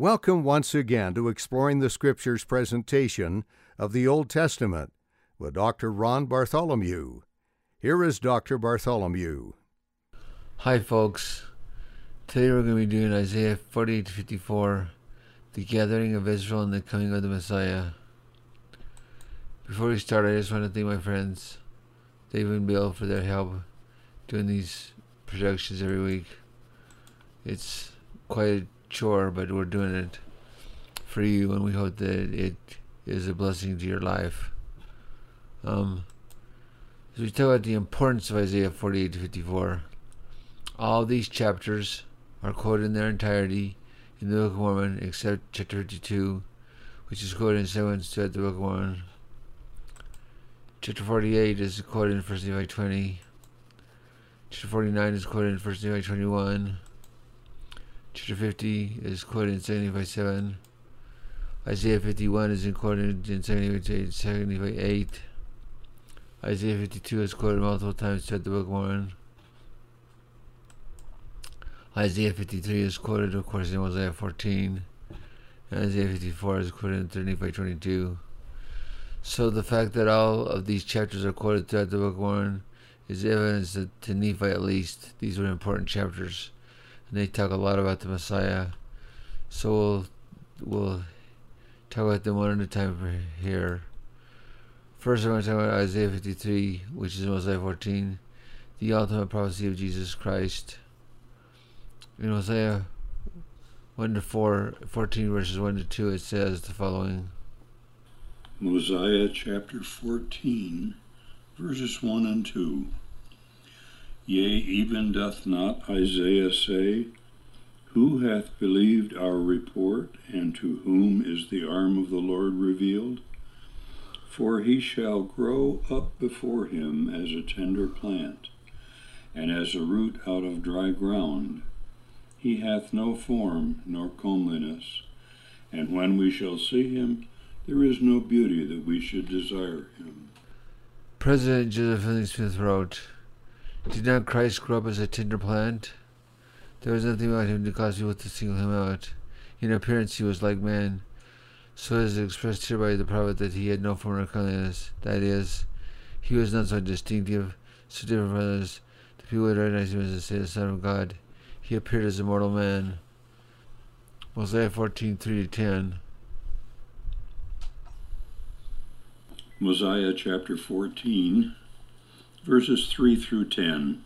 Welcome once again to Exploring the Scriptures presentation of the Old Testament with Dr. Ron Bartholomew. Here is Dr. Bartholomew. Hi, folks. Today we're going to be doing Isaiah 48 to 54, the gathering of Israel and the coming of the Messiah. Before we start, I just want to thank my friends, Dave and Bill, for their help doing these productions every week. It's quite a chore, but we're doing it for you, and we hope that it is a blessing to your life. Um, we talk about the importance of Isaiah 48 to 54, all these chapters are quoted in their entirety in the Book of Mormon, except chapter 52, which is quoted in 7 to the Book of Mormon. Chapter 48 is quoted in 1 Nephi 20. Chapter 49 is quoted in 1 Nephi 21. Chapter 50 is quoted in 2 Nephi 7. Isaiah 51 is quoted in 2 Nephi 8. Isaiah 52 is quoted multiple times throughout the Book of Mormon. Isaiah 53 is quoted, of course, in Isaiah 14. And Isaiah 54 is quoted in 3 Nephi 22. So the fact that all of these chapters are quoted throughout the Book of Mormon is evidence that to Nephi at least, these were important chapters and they talk a lot about the Messiah. So we'll, we'll talk about them one at a time here. First, I'm going to talk about Isaiah 53, which is Mosiah 14, the ultimate prophecy of Jesus Christ. In Mosiah 1 to 4, 14 verses 1 to 2, it says the following Mosiah chapter 14, verses 1 and 2. Yea, even doth not Isaiah say, Who hath believed our report, and to whom is the arm of the Lord revealed? For he shall grow up before him as a tender plant, and as a root out of dry ground. He hath no form nor comeliness, and when we shall see him, there is no beauty that we should desire him. President Joseph Smith wrote, did not Christ grow up as a tender plant? There was nothing about him to cause people to single him out. In appearance he was like man. So is expressed here by the prophet that he had no form of. That is, he was not so distinctive, so different from others, that people would recognize him as the Son of God. He appeared as a mortal man. Mosiah 14, 3 to 10. Mosiah chapter 14, verses 3 through 10.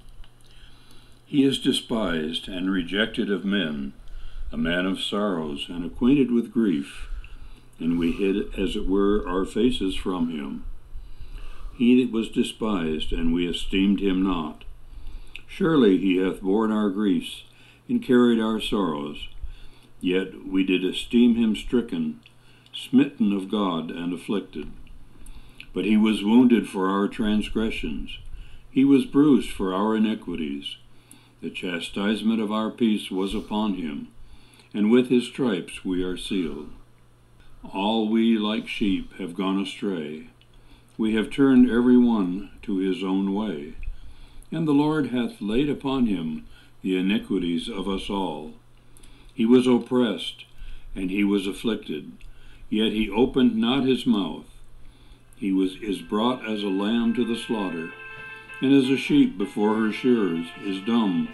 He is despised and rejected of men, a man of sorrows and acquainted with grief, and we hid, as it were, our faces from him. He that was despised, and we esteemed him not. Surely he hath borne our griefs, and carried our sorrows. Yet we did esteem him stricken, smitten of God, and afflicted. But he was wounded for our transgressions, he was bruised for our iniquities. The chastisement of our peace was upon him, and with his stripes we are sealed. All we like sheep have gone astray. We have turned every one to his own way. And the Lord hath laid upon him the iniquities of us all. He was oppressed, and he was afflicted, yet he opened not his mouth. He was is brought as a lamb to the slaughter, and as a sheep before her shearers is dumb,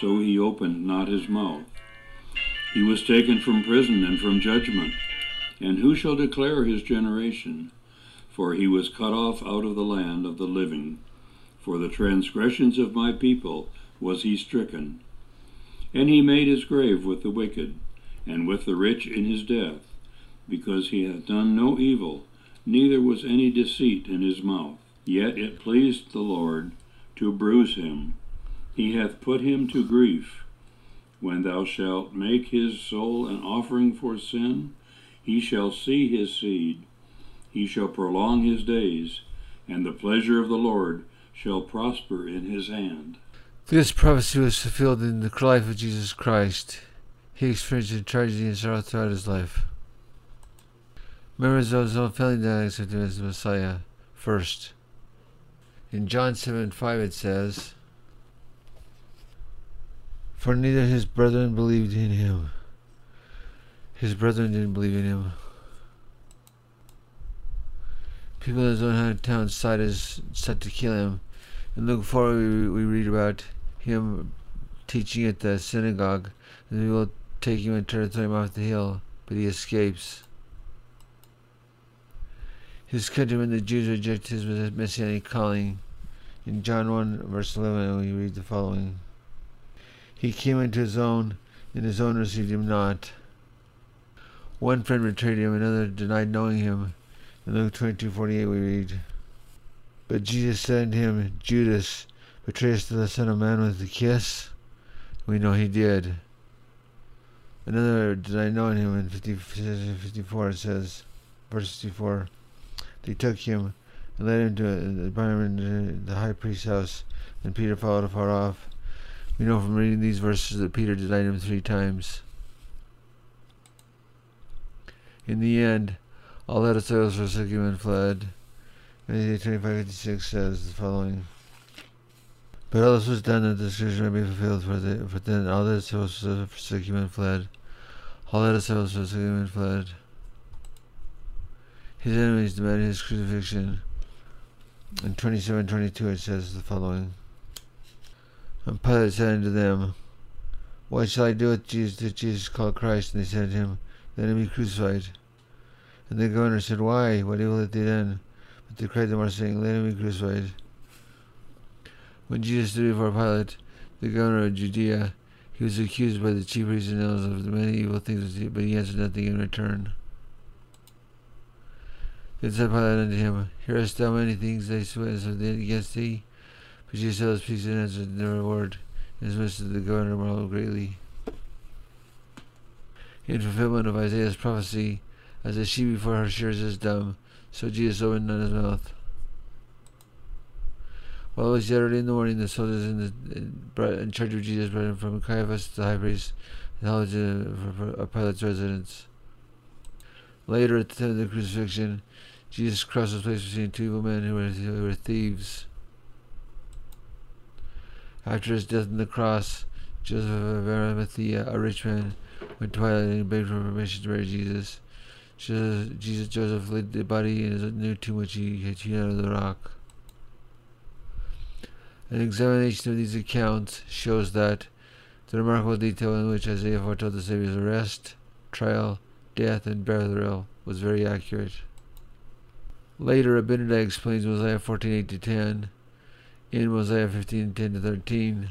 so he opened not his mouth. He was taken from prison and from judgment, and who shall declare his generation? For he was cut off out of the land of the living. For the transgressions of my people was he stricken. And he made his grave with the wicked, and with the rich in his death, because he hath done no evil, neither was any deceit in his mouth. Yet it pleased the Lord to bruise him. He hath put him to grief. When thou shalt make his soul an offering for sin, he shall see his seed. He shall prolong his days, and the pleasure of the Lord shall prosper in his hand. This prophecy was fulfilled in the life of Jesus Christ. He experienced tragedy and sorrow throughout his life. Members of his own family him as the Messiah first. In John 7 5 it says, For neither his brethren believed in him. His brethren didn't believe in him. People in his own hometown sought, sought to kill him. In Luke 4, we, we read about him teaching at the synagogue, and we will take him and try to throw him off the hill, but he escapes. His countrymen, and the Jews, reject his messianic calling. In John 1, verse 11, we read the following He came into his own, and his own received him not. One friend betrayed him, another denied knowing him. In Luke 22, 48, we read, But Jesus said unto him, Judas, betrayest the Son of Man with a kiss? We know he did. Another denied knowing him in 50, 54, it says, verse 54, They took him and led him to uh, the Byron, the high priest's house, and Peter followed afar off. We know from reading these verses that Peter denied him three times. In the end, all that assails forsook him and fled. Matthew 25:56 says the following. But all this was done that the scripture might be fulfilled, for, the, for then all that assails forsook him and fled. All that assails forsook him and fled. His enemies demanded his crucifixion. In 27:22 it says the following. And Pilate said unto them, What shall I do with Jesus, that Jesus called Christ? And they said to him, Let him be crucified. And the governor said, Why? What evil did they done? But they cried the more, saying, Let him be crucified. When Jesus stood before Pilate, the governor of Judea, he was accused by the chief priests and elders of many evil things, but he answered nothing in return. Said Pilate unto him, Hearest thou many things they swear against thee? But Jesus held his peace and answered never a word. Inasmuch as the governor marveled greatly. In fulfillment of Isaiah's prophecy, as a sheep before her shears is dumb, so Jesus opened not his mouth. While it was yet early in the morning, the soldiers in, the, in, in charge of Jesus brought him from Caiaphas the high priest and held him to Pilate's residence. Later, at the time of the crucifixion, Jesus crossed the place between two evil men who were, who were thieves. After his death on the cross, Joseph of Arimathea, a rich man, went to Pilate and begged for permission to bury Jesus. Jesus Joseph laid the body in his new tomb which he had hewn out of the rock. An examination of these accounts shows that the remarkable detail in which Isaiah foretold the Savior's arrest, trial, death, and burial was very accurate. Later, Abinadi explains Mosiah 14:8 to 10 in Mosiah 15:10 to 13.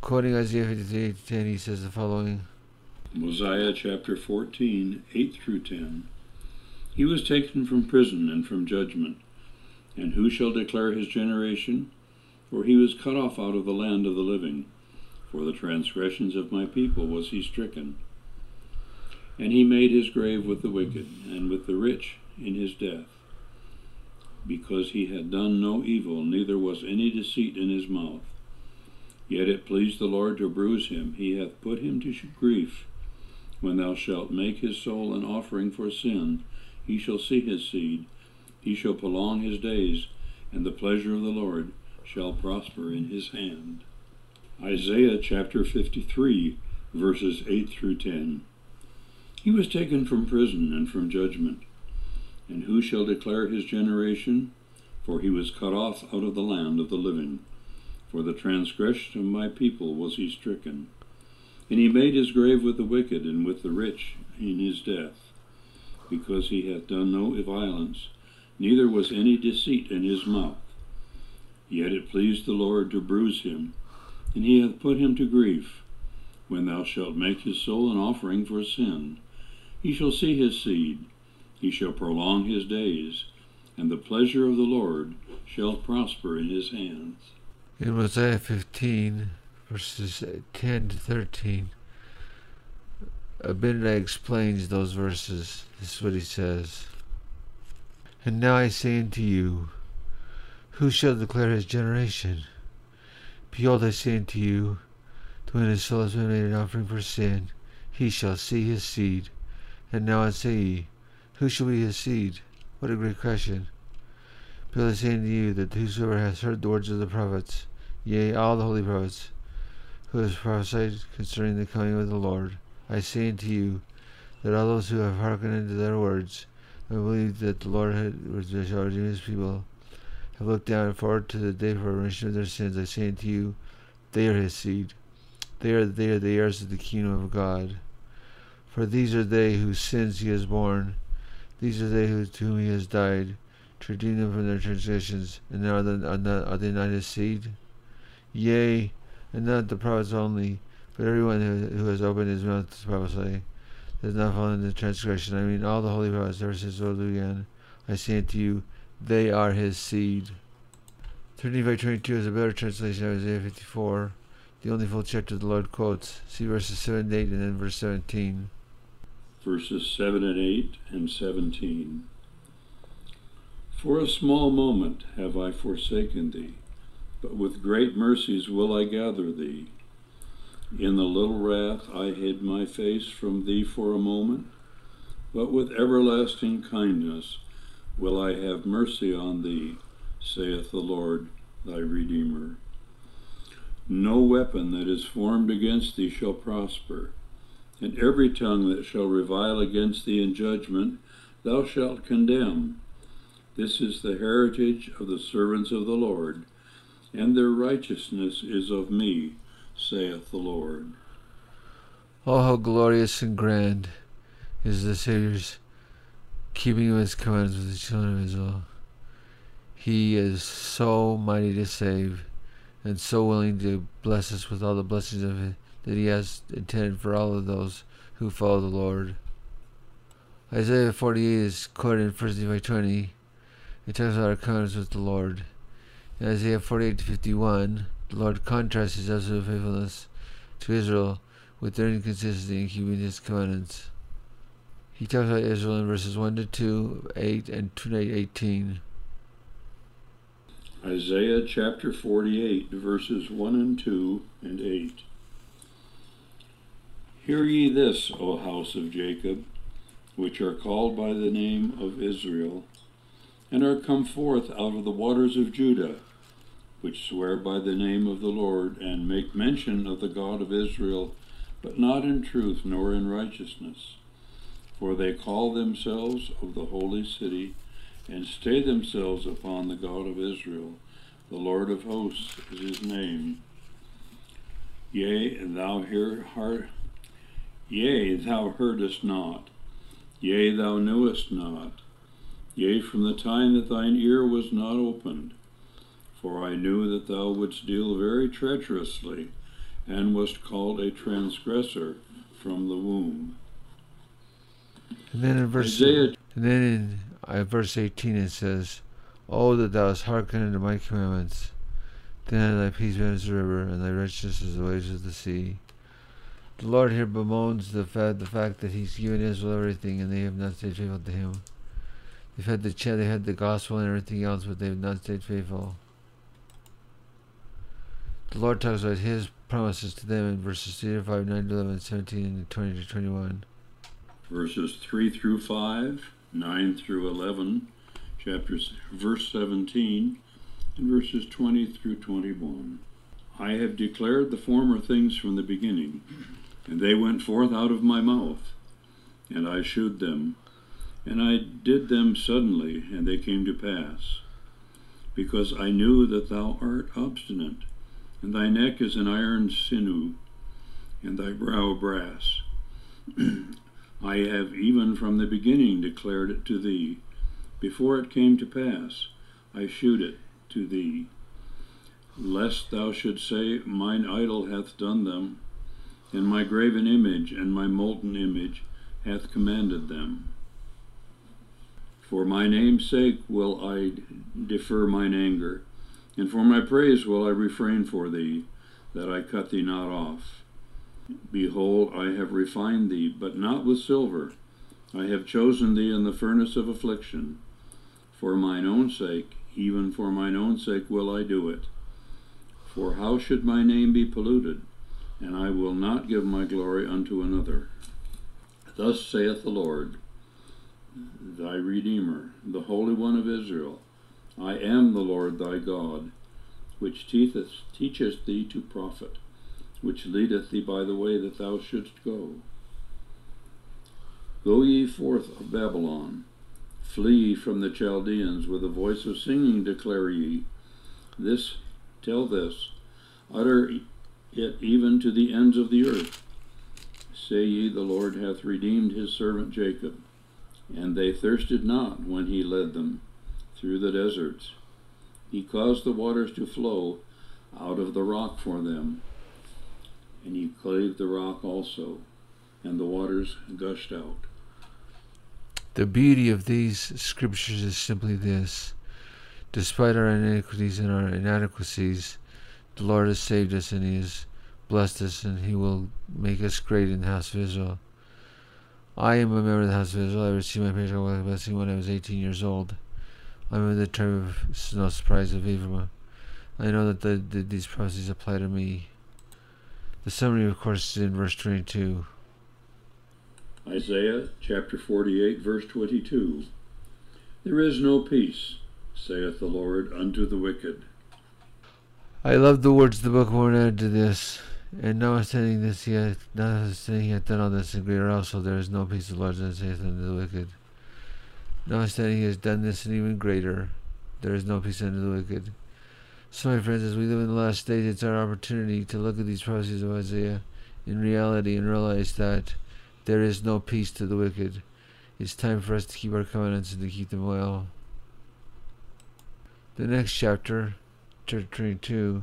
Quoting Isaiah 53:8 to 10, he says the following. Mosiah chapter 14, 8 through 10. He was taken from prison and from judgment. And who shall declare his generation? For he was cut off out of the land of the living. For the transgressions of my people was he stricken. And he made his grave with the wicked, and with the rich in his death. Because he had done no evil, neither was any deceit in his mouth. Yet it pleased the Lord to bruise him, he hath put him to grief. When thou shalt make his soul an offering for sin, he shall see his seed, he shall prolong his days, and the pleasure of the Lord shall prosper in his hand. Isaiah chapter 53, verses 8 through 10. He was taken from prison and from judgment. And who shall declare his generation? For he was cut off out of the land of the living. For the transgression of my people was he stricken. And he made his grave with the wicked and with the rich in his death, because he hath done no violence, neither was any deceit in his mouth. Yet it pleased the Lord to bruise him, and he hath put him to grief. When thou shalt make his soul an offering for sin, he shall see his seed, he shall prolong his days, and the pleasure of the Lord shall prosper in his hands. In Mosiah 15, verses 10 to 13, Abinadi explains those verses. This is what he says. And now I say unto you, who shall declare his generation? Behold, I say unto you, that when his soul has been made an offering for sin, he shall see his seed. And now I say who shall be his seed? What a great question. Behold, I say unto you, that whosoever has heard the words of the prophets, yea, all the holy prophets, who has prophesied concerning the coming of the Lord, I say unto you, that all those who have hearkened unto their words and believed that the Lord had shall his people have looked down forward to the day for remission of their sins, I say unto you, they are his seed. They are they are the heirs of the kingdom of God. For these are they whose sins he has borne. These are they who, to whom he has died, to redeem them from their transgressions. And are, are, not, are they not his seed? Yea, and not the prophets only, but everyone who, who has opened his mouth to prophesy does not fall into transgression. I mean, all the holy prophets ever since began. I say unto you, they are his seed. 3522 is a better translation of Isaiah 54, the only full chapter the Lord quotes. See verses 7 and 8 and then verse 17. Verses 7 and 8 and 17. For a small moment have I forsaken thee, but with great mercies will I gather thee. In the little wrath I hid my face from thee for a moment, but with everlasting kindness will I have mercy on thee, saith the Lord thy Redeemer. No weapon that is formed against thee shall prosper, and every tongue that shall revile against thee in judgment thou shalt condemn. This is the heritage of the servants of the Lord, and their righteousness is of me, saith the Lord. Oh, how glorious and grand is the Savior's keeping of his commandments with the children of Israel. He is so mighty to save and so willing to bless us with all the blessings of that he has intended for all of those who follow the Lord. Isaiah 48 is quoted in 1 Nephi 20. It talks about our covenants with the Lord. In Isaiah 48 to 51, the Lord contrasts his absolute faithfulness to Israel with their inconsistency in keeping his covenants. He talks about Israel in verses 1 to 2, 8, and 2 to 18. Isaiah chapter 48, verses 1 and 2 and 8. Hear ye this, O house of Jacob, which are called by the name of Israel, and are come forth out of the waters of Judah, which swear by the name of the Lord, and make mention of the God of Israel, but not in truth nor in righteousness. For they call themselves of the holy city, and stay themselves upon the God of Israel. The Lord of hosts is his name. Yea, and thou hear heart, yea, thou heardest not, yea, thou knewest not, yea, from the time that thine ear was not opened. For I knew that thou wouldst deal very treacherously, and wast called a transgressor from the womb. And then in verse Isaiah and then in uh, verse 18 it says, Oh, that thou hast hearkened unto my commandments. Then thy peace as the river, and thy righteousness as the waves of the sea. The Lord here bemoans the fact, the fact that He's given Israel everything, and they have not stayed faithful to Him. They've had the ch- they had the gospel and everything else, but they have not stayed faithful. The Lord talks about His promises to them in verses 3 to 5, 9 to 11, 17, and 20 to 21. verses 3 through 5, 9 through 11, chapters verse 17, and verses 20 through 21. I have declared the former things from the beginning, and they went forth out of my mouth, and I shewed them, and I did them suddenly, and they came to pass. Because I knew that thou art obstinate, and thy neck is an iron sinew, and thy brow brass. I have even from the beginning declared it to thee. Before it came to pass, I shewed it to thee. Lest thou should say, Mine idol hath done them, and my graven image and my molten image hath commanded them. For my name's sake will I defer mine anger, and for my praise will I refrain for thee, that I cut thee not off. Behold, I have refined thee, but not with silver. I have chosen thee in the furnace of affliction. For mine own sake, even for mine own sake will I do it. For how should my name be polluted? And I will not give my glory unto another. Thus saith the Lord, thy Redeemer, the Holy One of Israel I am the Lord thy God, which teacheth, teacheth thee to profit which leadeth thee by the way that thou shouldst go. Go ye forth of Babylon, flee from the Chaldeans, with a voice of singing declare ye. This, tell this, utter it even to the ends of the earth. Say ye, The Lord hath redeemed his servant Jacob. And they thirsted not when he led them through the deserts. He caused the waters to flow out of the rock for them. And he clave the rock also, and the waters gushed out. The beauty of these scriptures is simply this. Despite our iniquities and our inadequacies, the Lord has saved us and He has blessed us and He will make us great in the house of Israel. I am a member of the house of Israel. I received my patriarchal blessing when I was 18 years old. I'm in the term of no surprise of Ephraim. I know that the, the, these prophecies apply to me. The summary, of course, is in verse 22. Isaiah chapter 48, verse 22. There is no peace, saith the Lord, unto the wicked. I love the words the book of added to this. And notwithstanding this yet, notwithstanding hath done all this in greater also, there is no peace of the Lord that saith unto the wicked. Notwithstanding he has done this and even greater, there is no peace unto the wicked. So, my friends, as we live in the last days, it's our opportunity to look at these prophecies of Isaiah in reality and realize that there is no peace to the wicked. It's time for us to keep our covenants and to keep them well. The next chapter, chapter 22,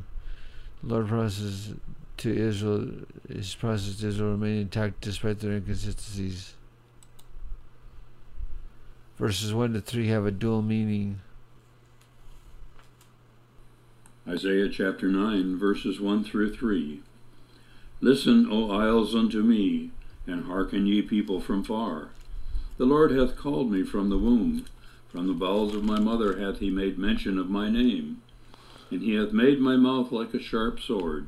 the Lord promises to Israel, his promises to Israel remain intact despite their inconsistencies. Verses 1 to 3 have a dual meaning. Isaiah chapter 9, verses 1 through 3. Listen, O isles, unto me, and hearken ye people from far. The Lord hath called me from the womb, from the bowels of my mother hath he made mention of my name, and he hath made my mouth like a sharp sword.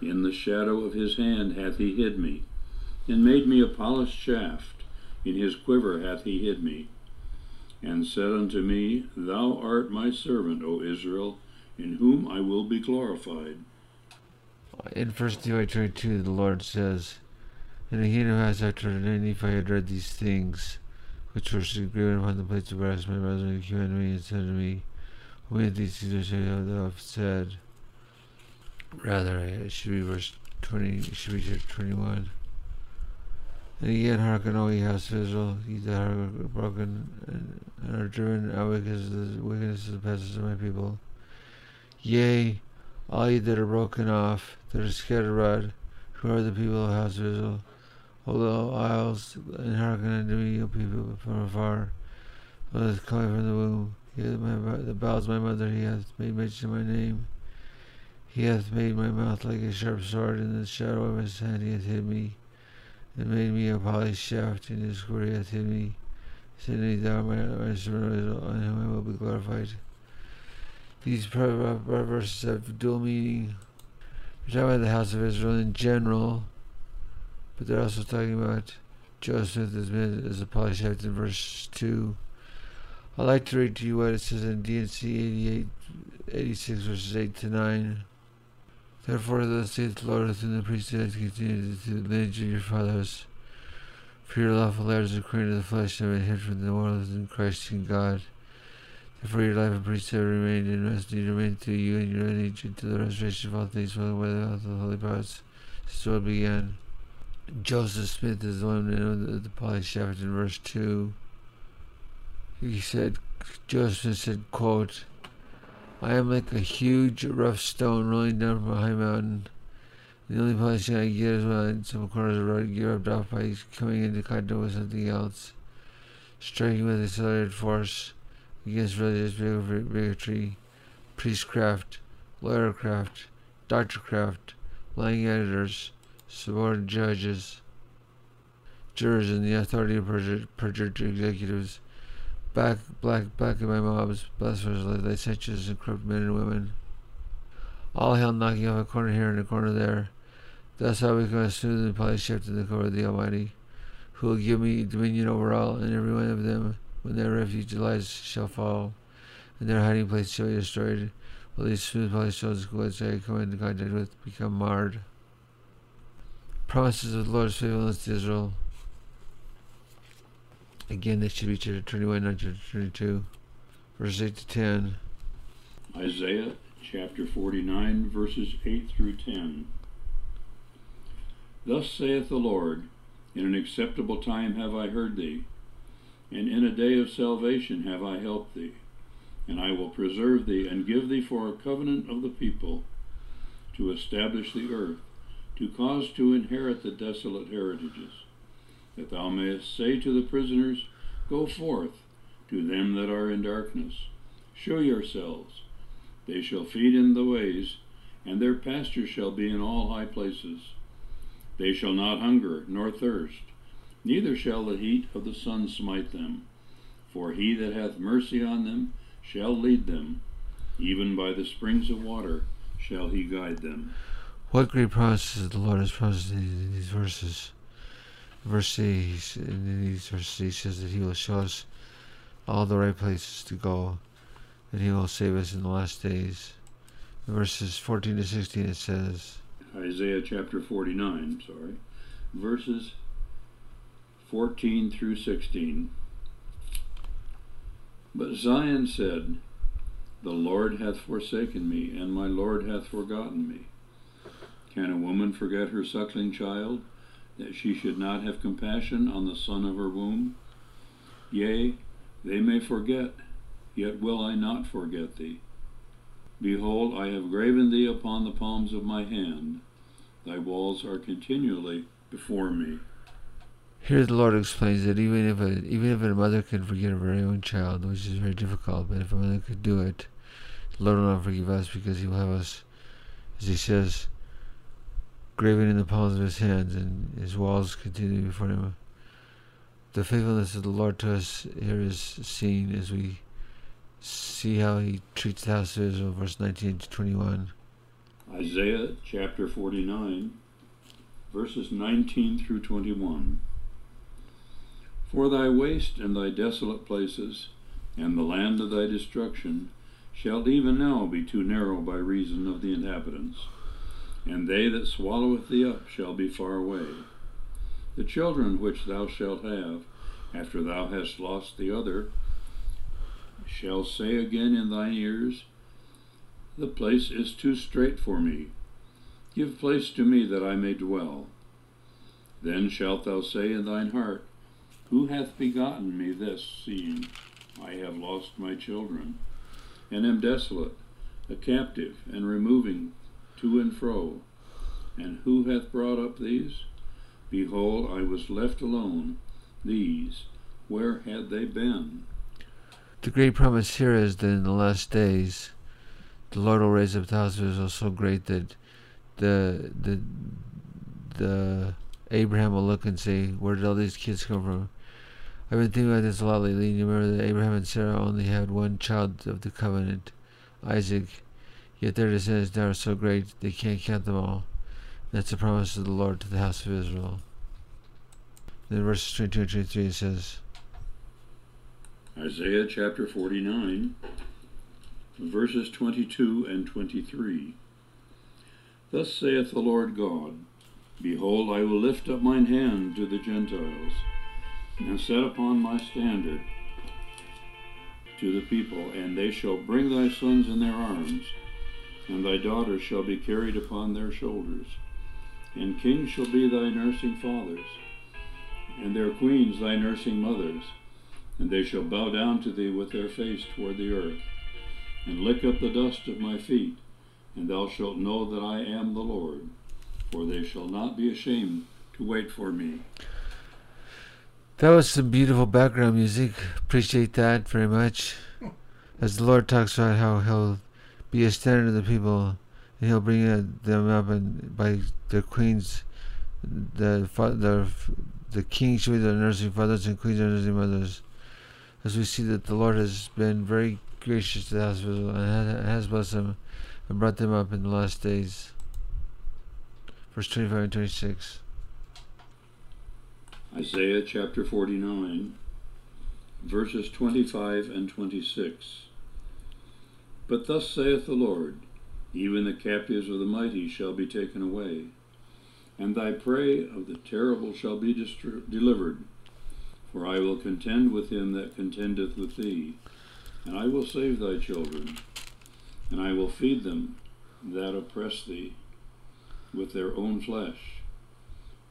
In the shadow of his hand hath he hid me, and made me a polished shaft. In his quiver hath he hid me, and said unto me, Thou art my servant, O Israel, in whom I will be glorified. In 1 Timothy 22, the Lord says, And the kingdom has after Nephi had read these things, which were graven upon the plates of brass, my brother came unto me and said to me, These things which I have said, rather it should be verse 20 it should be chapter 21 and again hearken O ye house of Israel ye that are broken and, are driven out because of the wickedness of the of my people. Yea all ye that are broken off that are scattered abroad who are the people of the house of Israel? O isles and hearken unto me O people from afar O that coming from the womb he hath the bowels my mother he hath made mention of my name he hath made my mouth like a sharp sword, in the shadow of his hand he hath hid me, and made me a polished shaft, in his quiver he hath hid me. Said he, Thou my, my servant, on whom I will be glorified. These verses have dual meaning. We're talking about the house of Israel in general, but they're also talking about Joseph as, as a polished shaft in verse 2. I'd like to read to you what it says in D&C 88, 86 verses 8 to 9. Therefore, thus saith the Lord within the priesthood continued to the lineage of your fathers. For your lawful heirs according to the flesh have been hid from the world in Christ in God. Therefore, your life of priesthood remained in rest, and remained to you and your lineage until the restoration of all things, by the of the holy since the world began. Joseph Smith is the one of the polished shaft in verse 2. He said, Joseph said, quote, I am like a huge rough stone rolling down from a high mountain. The only place I get is when some corners of the road get rubbed off by coming into contact with something else, striking with accelerated force against religious bigotry, priestcraft, lawyercraft, doctorcraft, lying editors, subordinate judges, jurors, and the authority of perjured, perjured executives back, black, black in my mobs, blasphemers, licentious, and corrupt men and women. All hell knocking off a corner here and a corner there. Thus I become a smooth and polished shaft in the court of the Almighty, who will give me dominion over all, and every one of them, when their refuge lies, shall fall, and their hiding place shall be destroyed, while these smooth polished stones which I come into contact with become marred. Promises of the Lord's faithfulness to Israel. Again, they should be chapter 21, not chapter 22, verses 8 to 10. Isaiah chapter 49, verses 8 through 10. Thus saith the Lord, In an acceptable time have I heard thee, and in a day of salvation have I helped thee. And I will preserve thee, and give thee for a covenant of the people, to establish the earth, to cause to inherit the desolate heritages, that thou mayest say to the prisoners, Go forth, to them that are in darkness, show yourselves. They shall feed in the ways, and their pasture shall be in all high places. They shall not hunger nor thirst, neither shall the heat of the sun smite them. For he that hath mercy on them shall lead them, even by the springs of water shall he guide them. What great promises the Lord has promised in these verses. Verse 8, in these verses, he says that he will show us all the right places to go, and he will save us in the last days. In verses 14 to 16, it says, Isaiah chapter 49, sorry, verses 14 through 16. But Zion said, The Lord hath forsaken me, and my Lord hath forgotten me. Can a woman forget her suckling child, that she should not have compassion on the son of her womb? Yea, they may forget, yet will I not forget thee. Behold, I have graven thee upon the palms of my hand. Thy walls are continually before me. Here the Lord explains that even if a even if a mother can forget her very own child, which is very difficult, but if a mother could do it, the Lord will not forgive us because He will have us, as He says, graven in the palms of His hands, and His walls continue before Him. The faithfulness of the Lord to us here is seen as we see how He treats the house of Israel, verse 19 to 21. Isaiah chapter 49, verses 19 through 21. For thy waste and thy desolate places, and the land of thy destruction, shall even now be too narrow by reason of the inhabitants, and they that swalloweth thee up shall be far away. The children which thou shalt have, after thou hast lost the other, shall say again in thine ears, The place is too strait for me. Give place to me that I may dwell. Then shalt thou say in thine heart, Who hath begotten me this, seeing I have lost my children, and am desolate, a captive, and removing to and fro? And who hath brought up these? Behold, I was left alone. These, where had they been? The great promise here is that in the last days, the Lord will raise up house of so great that the the the Abraham will look and say, "Where did all these kids come from?" I've been thinking about this a lot lately. You remember that Abraham and Sarah only had one child of the covenant, Isaac, yet their descendants now are so great they can't count them all. That's the promise of the Lord to the house of Israel. Then verses 22 and 23 it says, Isaiah chapter 49, verses 22 and 23. Thus saith the Lord God Behold, I will lift up mine hand to the Gentiles, and set upon my standard to the people, and they shall bring thy sons in their arms, and thy daughters shall be carried upon their shoulders. And kings shall be thy nursing fathers, and their queens thy nursing mothers and they shall bow down to thee with their face toward the earth, and lick up the dust of my feet, and thou shalt know that I am the Lord, for they shall not be ashamed to wait for me. That was some beautiful background music. Appreciate that very much. As the Lord talks about how He'll be a standard to the people, and He'll bring them up, and by their queens, the the the kings be their nursing fathers, and queens their nursing mothers as we see that the Lord has been very gracious to the Israel and has blessed them and brought them up in the last days. Verse 25 and 26. Isaiah chapter 49, verses 25 and 26. But thus saith the Lord, even the captives of the mighty shall be taken away, and thy prey of the terrible shall be delivered For I will contend with him that contendeth with thee, and I will save thy children, and I will feed them that oppress thee with their own flesh,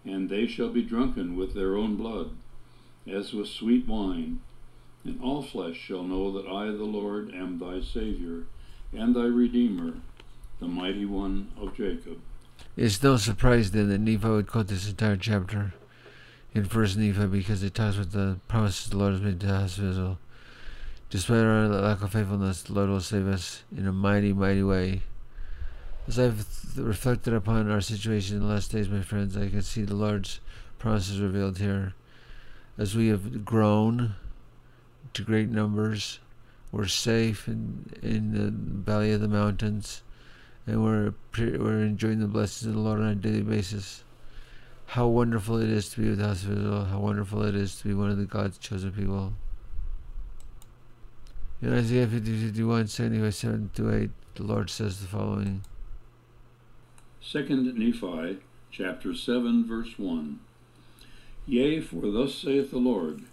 and they shall be drunken with their own blood, as with sweet wine. And all flesh shall know that I, the Lord, am thy Saviour, and thy Redeemer, the mighty one of Jacob. It's no surprise then that Nephi would quote this entire chapter in First Nephi because it talks about the promises the Lord has made to us Israel. Despite our lack of faithfulness, the Lord will save us in a mighty, mighty way. As I've reflected upon our situation in the last days, my friends, I can see the Lord's promises revealed here. As we have grown to great numbers, we're safe in, in the valley of the mountains, and we're, we're enjoying the blessings of the Lord on a daily basis. How wonderful it is to be with the house of Israel. How wonderful it is to be one of the God's chosen people. In Isaiah 50, 51, 7 to 8, the Lord says the following. Second Nephi chapter 7 verse 1 Yea, for thus saith the Lord,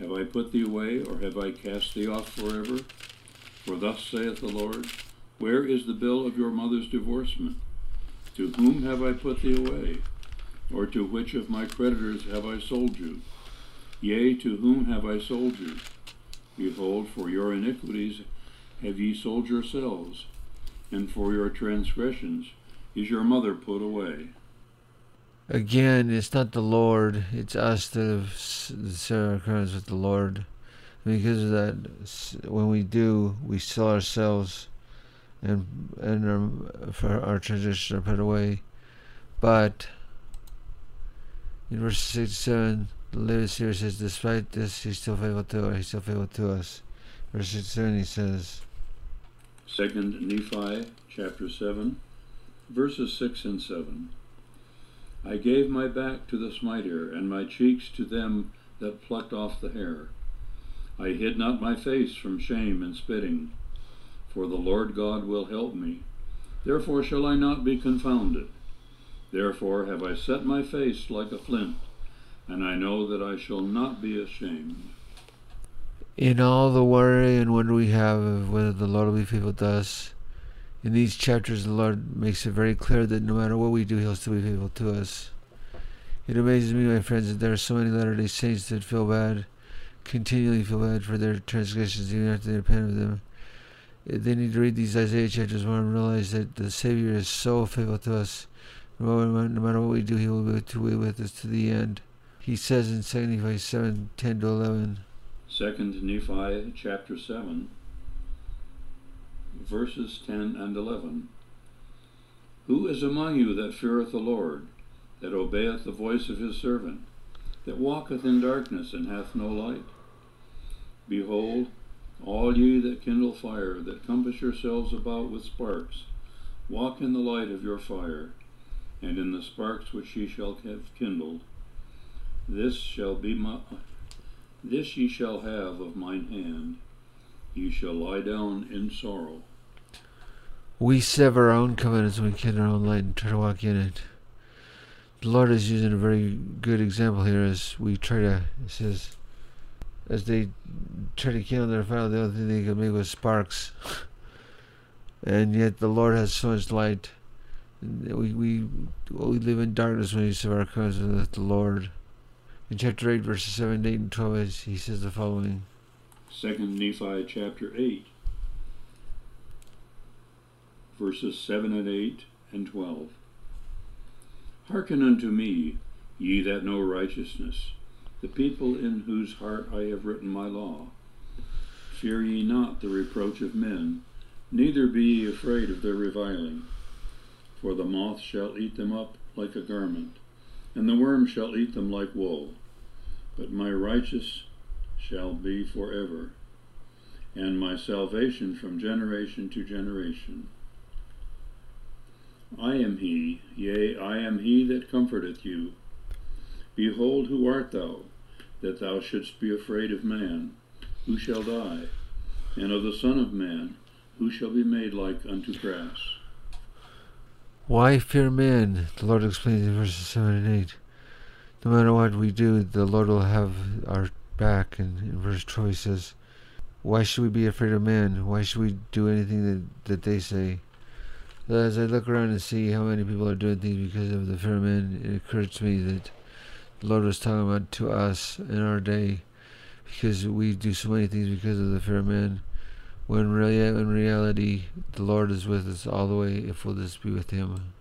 Have I put thee away, or have I cast thee off forever? For thus saith the Lord, Where is the bill of your mother's divorcement? To whom have I put thee away? Or to which of my creditors have I sold you? Yea, to whom have I sold you? Behold, for your iniquities have ye sold yourselves, and for your transgressions is your mother put away. Again, it's not the Lord, it's us that have our with the Lord. Because of that, when we do, we sell ourselves and and our, for our transgressions are put away. But in verse 67, the Lewis here says, Despite this, he's still faithful to us, he's still faithful to us. Verse 67, he says, Second Nephi chapter 7 verses 6 and 7. I gave my back to the smiter, and my cheeks to them that plucked off the hair. I hid not my face from shame and spitting, for the Lord God will help me. Therefore shall I not be confounded. Therefore have I set my face like a flint, and I know that I shall not be ashamed. In all the worry and wonder we have of whether the Lord will be to us, in these chapters, the Lord makes it very clear that no matter what we do, He'll still be faithful to us. It amazes me, my friends, that there are so many Latter day Saints that feel bad, continually feel bad for their transgressions, even after they repent of them. They need to read these Isaiah chapters more and realize that the Savior is so faithful to us. No matter what we do, He will be with us to the end. He says in 2 Nephi 7 10 to 11. 2 Nephi chapter 7 verses 10 and 11. Who is among you that feareth the Lord, that obeyeth the voice of his servant, that walketh in darkness and hath no light? Behold, all ye that kindle fire, that compass yourselves about with sparks, walk in the light of your fire, and in the sparks which ye shall have kindled. This shall be my, this ye shall have of mine hand. Ye shall lie down in sorrow we sever our own covenants when we get our own light and try to walk in it. The Lord is using a very good example here as we try to, it says, as they try to kill their fire, the only thing they can make was sparks. and yet the Lord has so much light. We, we, we live in darkness when we sever our covenants with the Lord. In chapter 8, verses 7, 8, and 12, he says the following. Second Nephi chapter 8 verses 7 and 8 and 12. Hearken unto me, ye that know righteousness, the people in whose heart I have written my law. Fear ye not the reproach of men, neither be ye afraid of their reviling. For the moth shall eat them up like a garment, and the worm shall eat them like wool. But my righteous shall be forever, and my salvation from generation to generation. I am he, yea, I am he that comforteth you. Behold, who art thou, that thou shouldst be afraid of man? Who shall die? And of the Son of Man, who shall be made like unto grass? Why fear man? The Lord explains in verses 7 and 8. No matter what we do, the Lord will have our back, and in verse 12 he says, Why should we be afraid of men? Why should we do anything that, that they say? As I look around and see how many people are doing things because of the of men, it occurs to me that the Lord was talking about to us in our day because we do so many things because of the of men. When really, in reality, the Lord is with us all the way if we'll just be with Him.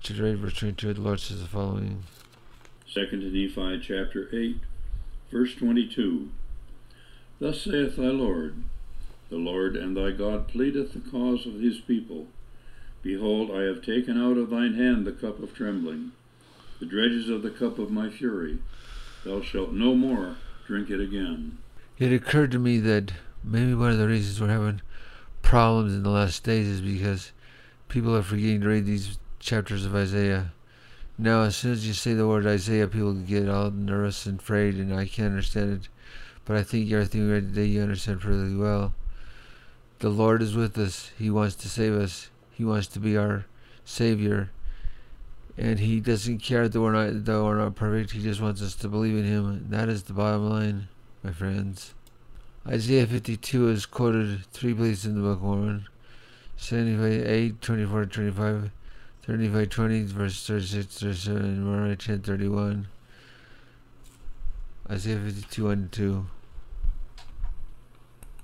Chapter 8, verse 22, the Lord says the following. 2 Nephi chapter 8, verse 22. Thus saith thy Lord, The Lord and thy God pleadeth the cause of his people. Behold, I have taken out of thine hand the cup of trembling, the dredges of the cup of my fury. Thou shalt no more drink it again. It occurred to me that maybe one of the reasons we're having problems in the last days is because people are forgetting to read these chapters of Isaiah. Now, as soon as you say the word Isaiah, people get all nervous and afraid, and I can't understand it. But I think everything we read today you understand pretty well. The Lord is with us. He wants to save us. He wants to be our Savior. And He doesn't care that we're not, that we're not perfect. He just wants us to believe in Him. That is the bottom line, my friends. Isaiah 52 is quoted three places in the Book of Mormon. 78, 24 25, 35, 20, verse 36, 37, and Moroni 10, 31. Isaiah 52, 1 and 2.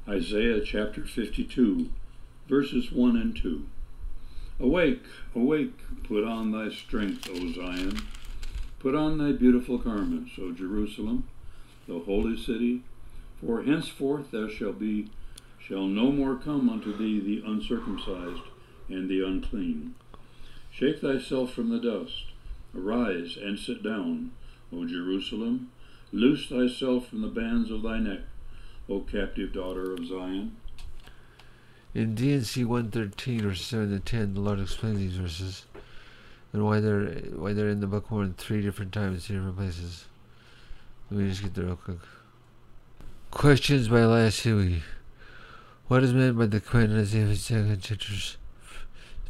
Isaiah chapter 52, verses 1 and 2. Awake, awake, put on thy strength, O Zion. Put on thy beautiful garments, O Jerusalem, the holy city. For henceforth there shall be shall no more come unto thee the uncircumcised and the unclean. Shake thyself from the dust. Arise and sit down, O Jerusalem. Loose thyself from the bands of thy neck, O captive daughter of Zion. In D&C 113 or 7 to 10, the Lord explains these verses and why they're why they're in the book more than three different times, three different places. Let me just get there real quick. Questions by Elias Huey. What is meant by the in Isaiah second chapters?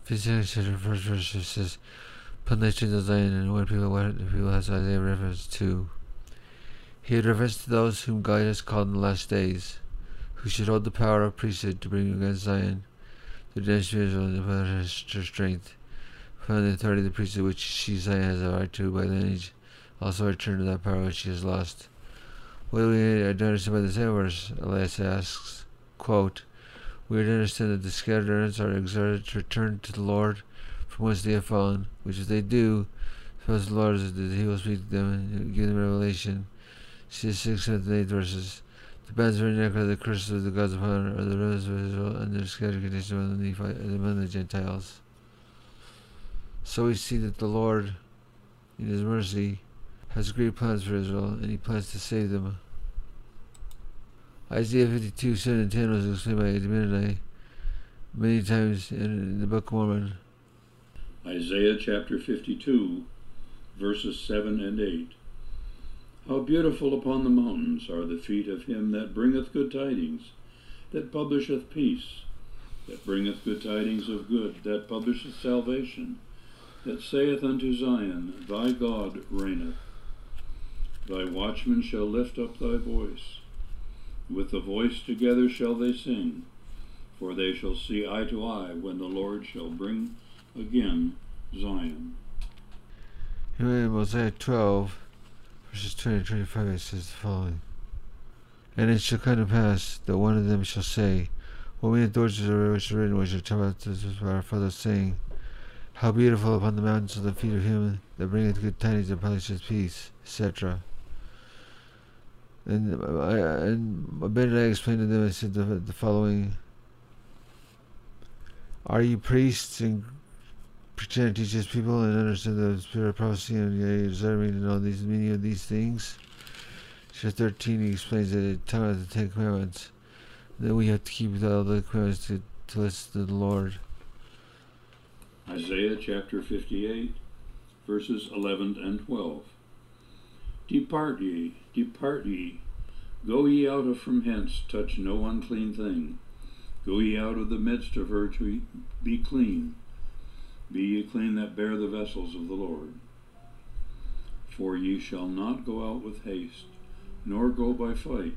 Second chapter first verse says, "Put strength Zion," and what people what people has Isaiah reference to. He had reference to those whom God has called in the last days who should hold the power of priesthood to bring against Zion the redemption of her strength, found the authority of the priesthood which she Zion has a right to by lineage, also return to that power which she has lost. What do we understand by the same verse? Elias asks, quote, We are to understand that the scattered are exhorted to return to the Lord from whence they have fallen, which if they do, suppose the Lord is that he will speak to them and give them revelation. See the sixth and eighth verses. The bands neck the curses of the gods are the remnants of Israel, and their scattered condition among the, among the Gentiles. So we see that the Lord, in His mercy, has great plans for Israel, and He plans to save them. Isaiah 52, 7 and 10 was explained by Abinadi many times in the Book of Mormon. Isaiah chapter 52, verses 7 and 8. How beautiful upon the mountains are the feet of him that bringeth good tidings, that publisheth peace, that bringeth good tidings of good, that publisheth salvation, that saith unto Zion, Thy God reigneth. Thy watchmen shall lift up thy voice. With the voice together shall they sing, for they shall see eye to eye when the Lord shall bring again Zion. Here Mosiah 12, verses 20 and 25, it says the following And it shall come to pass that one of them shall say, When we had doors which are written, which are taught by our fathers, saying, How beautiful upon the mountains are the feet of him that bringeth good tidings and publisheth peace, etc. And I, and Abinadi explained to them, I said the, the following Are you priests and pretend to teach his people and understand the spirit of prophecy and yea, observing and all these meaning of these things? Chapter 13 he explains that it tells the Ten Commandments that we have to keep all the commandments to, to listen to the Lord. Isaiah chapter 58, verses 11 and 12. Depart ye, depart ye, go ye out of from hence, touch no unclean thing. Go ye out of the midst of her to be clean. Be ye clean that bear the vessels of the Lord. For ye shall not go out with haste, nor go by fight.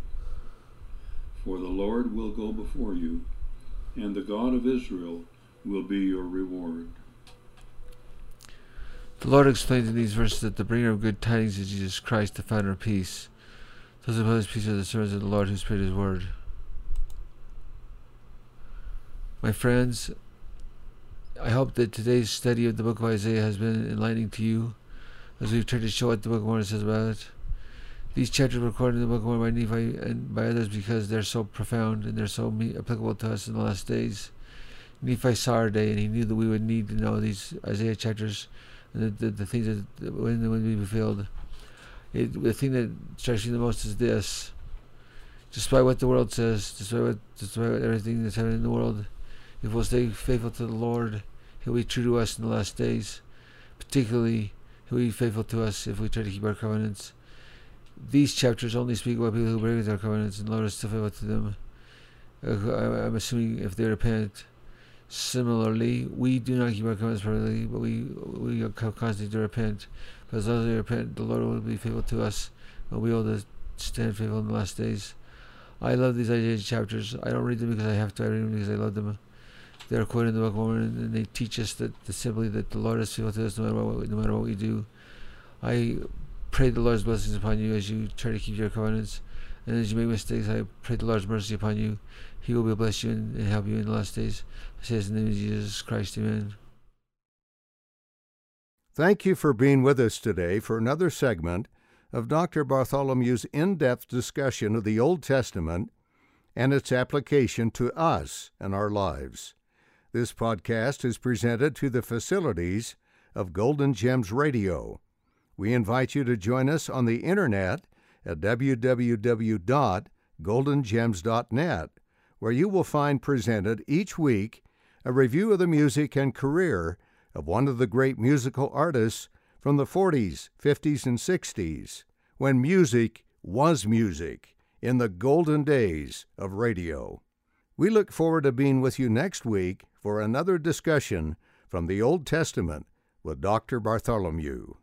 For the Lord will go before you, and the God of Israel will be your reward. The Lord explains in these verses that the bringer of good tidings is Jesus Christ, the founder of peace. Those who oppose peace are the servants of the Lord who spread his word. My friends, I hope that today's study of the book of Isaiah has been enlightening to you as we've tried to show what the book of Mormon says about it. These chapters were recorded in the book of Mormon by Nephi and by others because they're so profound and they're so applicable to us in the last days. Nephi saw our day and he knew that we would need to know these Isaiah chapters and the, the, the things that when they would be fulfilled. It, the thing that strikes me the most is this. Despite what the world says, despite, what, despite everything that's happening in the world, if we'll stay faithful to the Lord, He'll be true to us in the last days. Particularly, He'll be faithful to us if we try to keep our covenants. These chapters only speak about people who break their covenants, and Lord is still faithful to them. Uh, I'm assuming if they repent. Similarly, we do not keep our covenants perfectly, but we we constantly to repent. But as long as we repent, the Lord will be faithful to us, and we will stand faithful in the last days. I love these Isaiah chapters. I don't read them because I have to. I read them because I love them they're quoted in the book of Mormon, and they teach us that, that simply that the Lord is faithful to us no matter what, no matter what we do. I pray the Lord's blessings upon you as you try to keep your covenants, and as you make mistakes, I pray the Lord's mercy upon you. He will bless you and, and help you in the last days. I say in the name of Jesus Christ, Amen. Thank you for being with us today for another segment of Dr. Bartholomew's in depth discussion of the Old Testament and its application to us and our lives. This podcast is presented to the facilities of Golden Gems Radio. We invite you to join us on the internet at www.goldengems.net, where you will find presented each week a review of the music and career of one of the great musical artists from the 40s, 50s, and 60s, when music was music in the golden days of radio. We look forward to being with you next week for another discussion from the Old Testament with Dr. Bartholomew.